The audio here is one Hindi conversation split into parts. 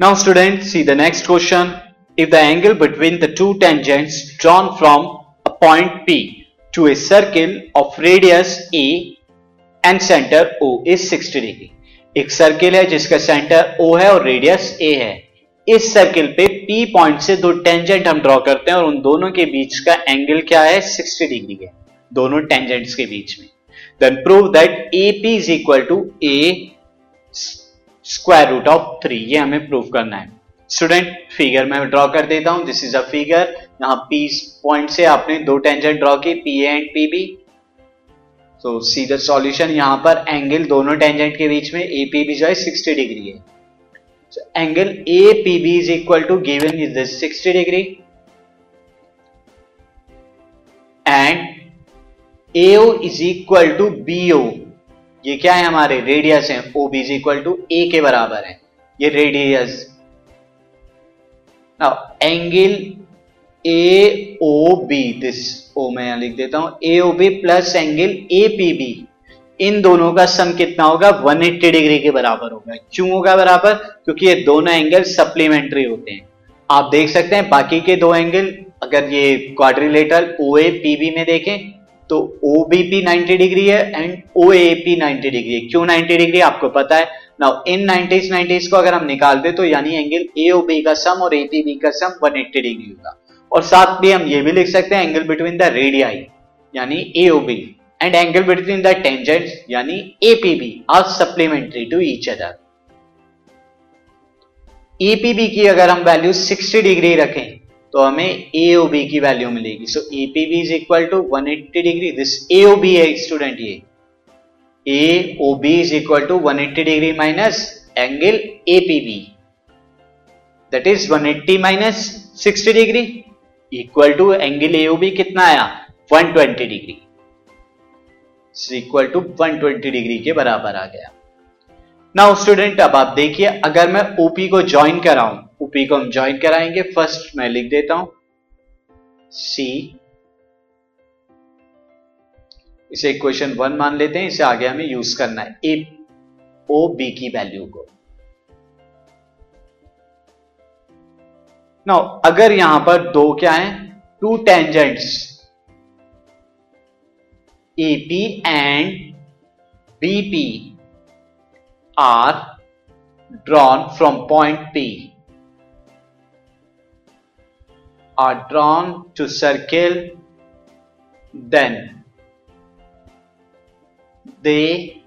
Now students, see the next question. If the angle between the two tangents drawn from a point P to a circle of radius A and center O is 60 degree. एक सर्किल है जिसका सेंटर O है और रेडियस A है इस सर्किल पे P पॉइंट से दो टेंजेंट हम ड्रॉ करते हैं और उन दोनों के बीच का एंगल क्या है 60 डिग्री है दोनों टेंजेंट्स के बीच में then prove that AP is equal to A square root of three ये हमें प्रूव करना है। स्टूडेंट फिगर मैं ड्रॉ कर देता हूँ। दिस इज़ अ फिगर यहाँ पी पॉइंट से आपने दो टेंजेंट ड्रॉ की P A and P B तो सी द सॉल्यूशन यहाँ पर एंगल दोनों टेंजेंट के बीच में ए पी बी जो है सिक्सटी डिग्री है। Angle A P B is equal to given is this sixty degree and AO is equal to BO ये क्या है हमारे रेडियस है? O B is equal to A के बराबर है। ये radius angle A O B this O मैं यहाँ लिख देता हूँ। A O B plus angle A P B इन दोनों का सम कितना होगा? 180 डिग्री के बराबर होगा। क्यों होगा बराबर? क्योंकि ये दोनों एंगल सप्लीमेंट्री होते हैं। आप देख सकते हैं बाकी के दो एंगल अगर ये quadrilateral O A P B में देखें तो O B P ninety degree है and O A P ninety degree है। क्यों नाइनटी डिग्री आपको पता है? नाउ इन नाइनटीज नाइनटीज को अगर हम निकाल दे तो यानी एंगल ए ओ बी का सम और ए पी बी का सम 180 डिग्री होगा। और साथ भी हम ये भी लिख सकते हैं एंगल बिटवीन द रेडियाई यानी A O B and angle between the tangents यानी A P B are supplementary to each other APB की अगर हम वैल्यू 60 डिग्री रखें तो हमें एओबी की वैल्यू मिलेगी। So APB is equal to 180 degree this AOB है स्टूडेंट ये। AOB is equal to 180 degree minus angle APB that is 180 minus 60 degree equal to angle AOB कितना आया? 120 डिग्री इक्वल टू 120 डिग्री के बराबर आ गया। नाउ स्टूडेंट अब आप देखिए, अगर मैं ओपी को ज्वाइन कराऊं ओपी को हम ज्वाइन कराएँगे। फ़र्स्ट मैं लिख देता हूँ। सी इसे इक्वेशन वन मान लेते हैं। इसे आगे हमें यूज़ करना है। ए ओ बी की वैल्यू को। नाउ अगर यहाँ पर दो क्या है? Two tangents AP and BP are drawn from point P are drawn to circle, then they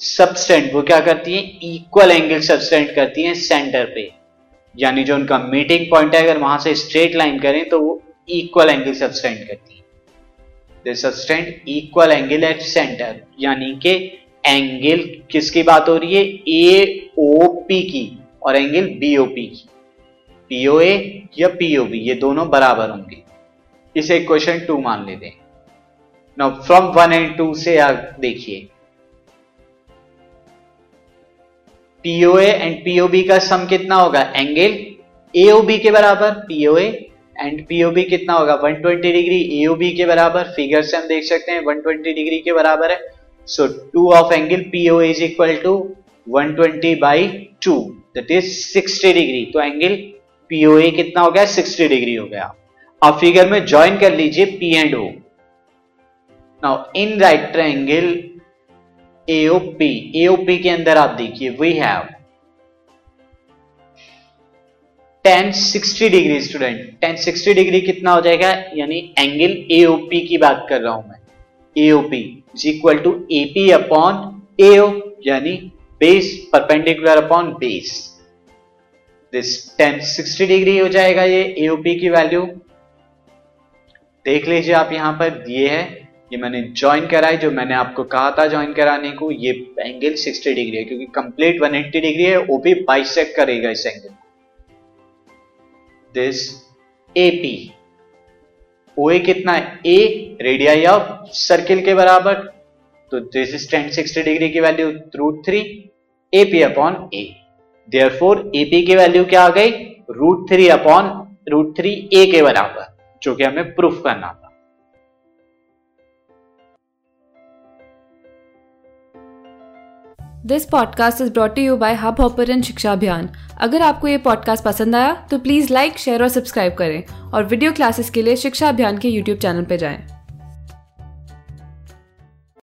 subtend वो क्या करती है? इक्वल एंगल सबस्टेंट करती हैं सेंटर पे। यानी जो उनका मीटिंग पॉइंट है, अगर वहाँ से स्ट्रेट लाइन करें तो वो इक्वल एंगल सबस्टेंट करती है। They subtend equal angle at centre यानी कि एंगल किसकी बात हो रही है? ए ओ पी की और एंगल बी ओ बीओपी की। पीओए या पीओबी ये दोनों बराबर होंगे। इसे क्वेश्चन टू मान लेते हैं। Now from one and two से आप देखिए। पीओए एंड पीओबी का सम कितना होगा? एंगल एओबी के बराबर पीओए एंड पीओबी कितना होगा? 120 डिग्री एओबी के बराबर फिगर से हम देख सकते हैं 120 डिग्री के बराबर है। So 2 of angle PO is equal to 120 by 2 that is 60 degree तो एंगल POA कितना हो गया? 60 डिग्री हो गया। अब फिगर में ज्वाइन कर लीजिए P and O now in right triangle AOP AOP के अंदर आप देखिए we have tan sixty degree student tan sixty degree कितना हो जाएगा? यानी एंगल एओपी की बात कर रहा हूँ मैं। AOP is equal to AP upon AO यानी base perpendicular upon base this tan sixty degree हो जाएगा ये AOP की वैल्यू देख लीजिए आप यहाँ पर दिए है, ये मैंने ज्वाइन कराई, जो मैंने आपको कहा था ज्वाइन कराने को, ये एंगल 60 डिग्री है, क्योंकि कंप्लीट 180 डिग्री है ओपी बाइसेक्ट करेगा इस एंगल को दिस एपी ओए कितना ए रेडियाई ऑफ़ सर्किल के बराबर. तो this is tan sixty degree की value root three AP upon A therefore AP की वैल्यू क्या आ गई? Root three upon root three A के बराबर, जो कि हमें प्रूफ करना था। This podcast is brought you by Hubhopper and Shiksha Abhiyan अगर आपको ये पॉडकास्ट पसंद आया तो प्लीज़ लाइक शेयर और सब्सक्राइब करें और वीडियो क्लासेस के लिए शिक्षा अभियान के यूट्यूब चैनल पर जाएँ।